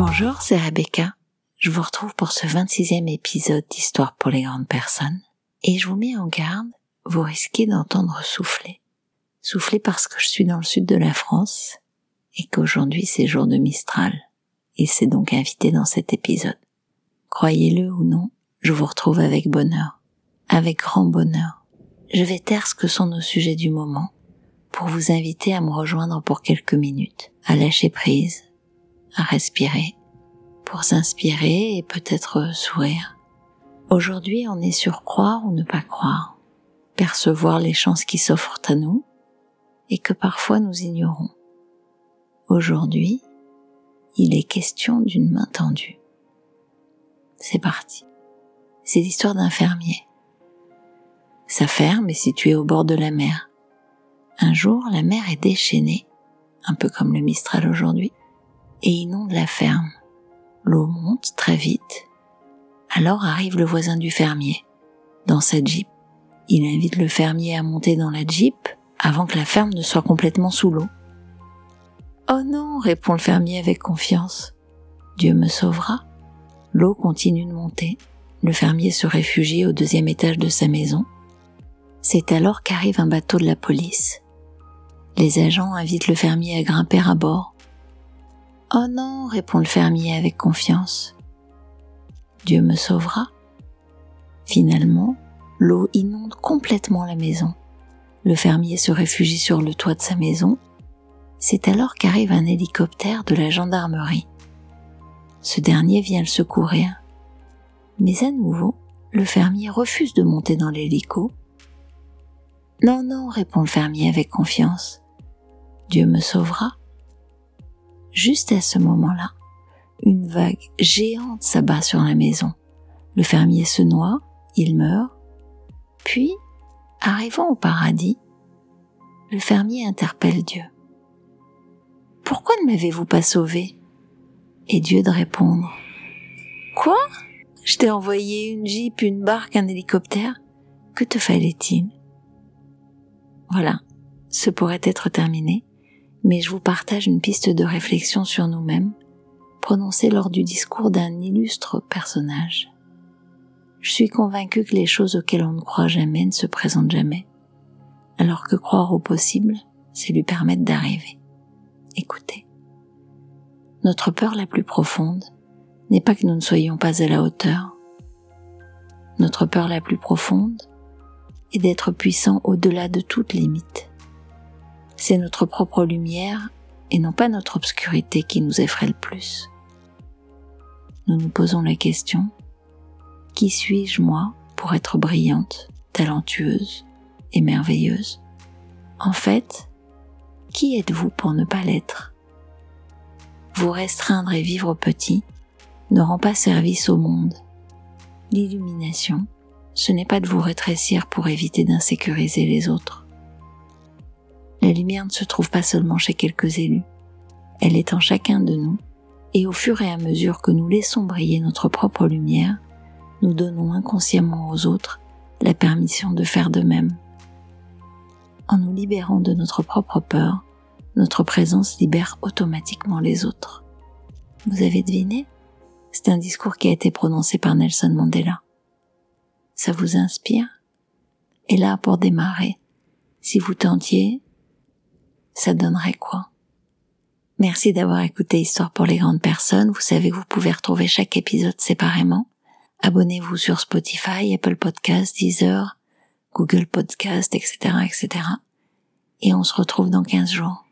Bonjour, c'est Rebecca. Je vous retrouve pour ce 26e épisode d'Histoire pour les grandes personnes. Et je vous mets en garde, vous risquez d'entendre souffler. Souffler parce que je suis dans le sud de la France et qu'aujourd'hui c'est jour de Mistral. Et c'est donc invité dans cet épisode. Croyez-le ou non, je vous retrouve avec bonheur. Avec grand bonheur. Je vais taire ce que sont nos sujets du moment pour vous inviter à me rejoindre pour quelques minutes, à lâcher prise, à respirer, pour s'inspirer et peut-être sourire. Aujourd'hui, on est sur croire ou ne pas croire, percevoir les chances qui s'offrent à nous et que parfois nous ignorons. Aujourd'hui, il est question d'une main tendue. C'est parti. C'est l'histoire d'un fermier. Sa ferme est située au bord de la mer. Un jour, la mer est déchaînée, un peu comme le Mistral aujourd'hui, et inonde la ferme. L'eau monte très vite. Alors arrive le voisin du fermier, dans sa jeep. Il invite le fermier à monter dans la jeep avant que la ferme ne soit complètement sous l'eau. Oh non, répond le fermier avec confiance. Dieu me sauvera. L'eau continue de monter. Le fermier se réfugie au deuxième étage de sa maison. C'est alors qu'arrive un bateau de la police. Les agents invitent le fermier à grimper à bord. Oh non, répond le fermier avec confiance. Dieu me sauvera. Finalement, l'eau inonde complètement la maison. Le fermier se réfugie sur le toit de sa maison. C'est alors qu'arrive un hélicoptère de la gendarmerie. Ce dernier vient le secourir. Mais à nouveau, le fermier refuse de monter dans l'hélico. Non, non, répond le fermier avec confiance. Dieu me sauvera. Juste à ce moment-là, une vague géante s'abat sur la maison. Le fermier se noie, il meurt. Puis, arrivant au paradis, le fermier interpelle Dieu. Pourquoi ne m'avez-vous pas sauvé? Et Dieu de répondre. Quoi Je t'ai envoyé une jeep, une barque, un hélicoptère. Que te fallait-il? Voilà, ce pourrait être terminé mais je vous partage une piste de réflexion sur nous-mêmes, prononcée lors du discours d'un illustre personnage. Je suis convaincu que les choses auxquelles on ne croit jamais ne se présentent jamais, alors que croire au possible, c'est lui permettre d'arriver. Écoutez. Notre peur la plus profonde n'est pas que nous ne soyons pas à la hauteur. Notre peur la plus profonde est d'être puissant au-delà de toute limite c'est notre propre lumière et non pas notre obscurité qui nous effraie le plus. Nous nous posons la question, qui suis-je moi pour être brillante, talentueuse et merveilleuse? En fait, qui êtes-vous pour ne pas l'être? Vous restreindre et vivre petit ne rend pas service au monde. L'illumination, ce n'est pas de vous rétrécir pour éviter d'insécuriser les autres. La lumière ne se trouve pas seulement chez quelques élus, elle est en chacun de nous, et au fur et à mesure que nous laissons briller notre propre lumière, nous donnons inconsciemment aux autres la permission de faire de même. En nous libérant de notre propre peur, notre présence libère automatiquement les autres. Vous avez deviné? C'est un discours qui a été prononcé par Nelson Mandela. Ça vous inspire? Et là, pour démarrer, si vous tentiez ça donnerait quoi? Merci d'avoir écouté Histoire pour les grandes personnes. Vous savez vous pouvez retrouver chaque épisode séparément. Abonnez-vous sur Spotify, Apple Podcasts, Deezer, Google Podcasts, etc., etc. Et on se retrouve dans 15 jours.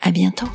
À bientôt.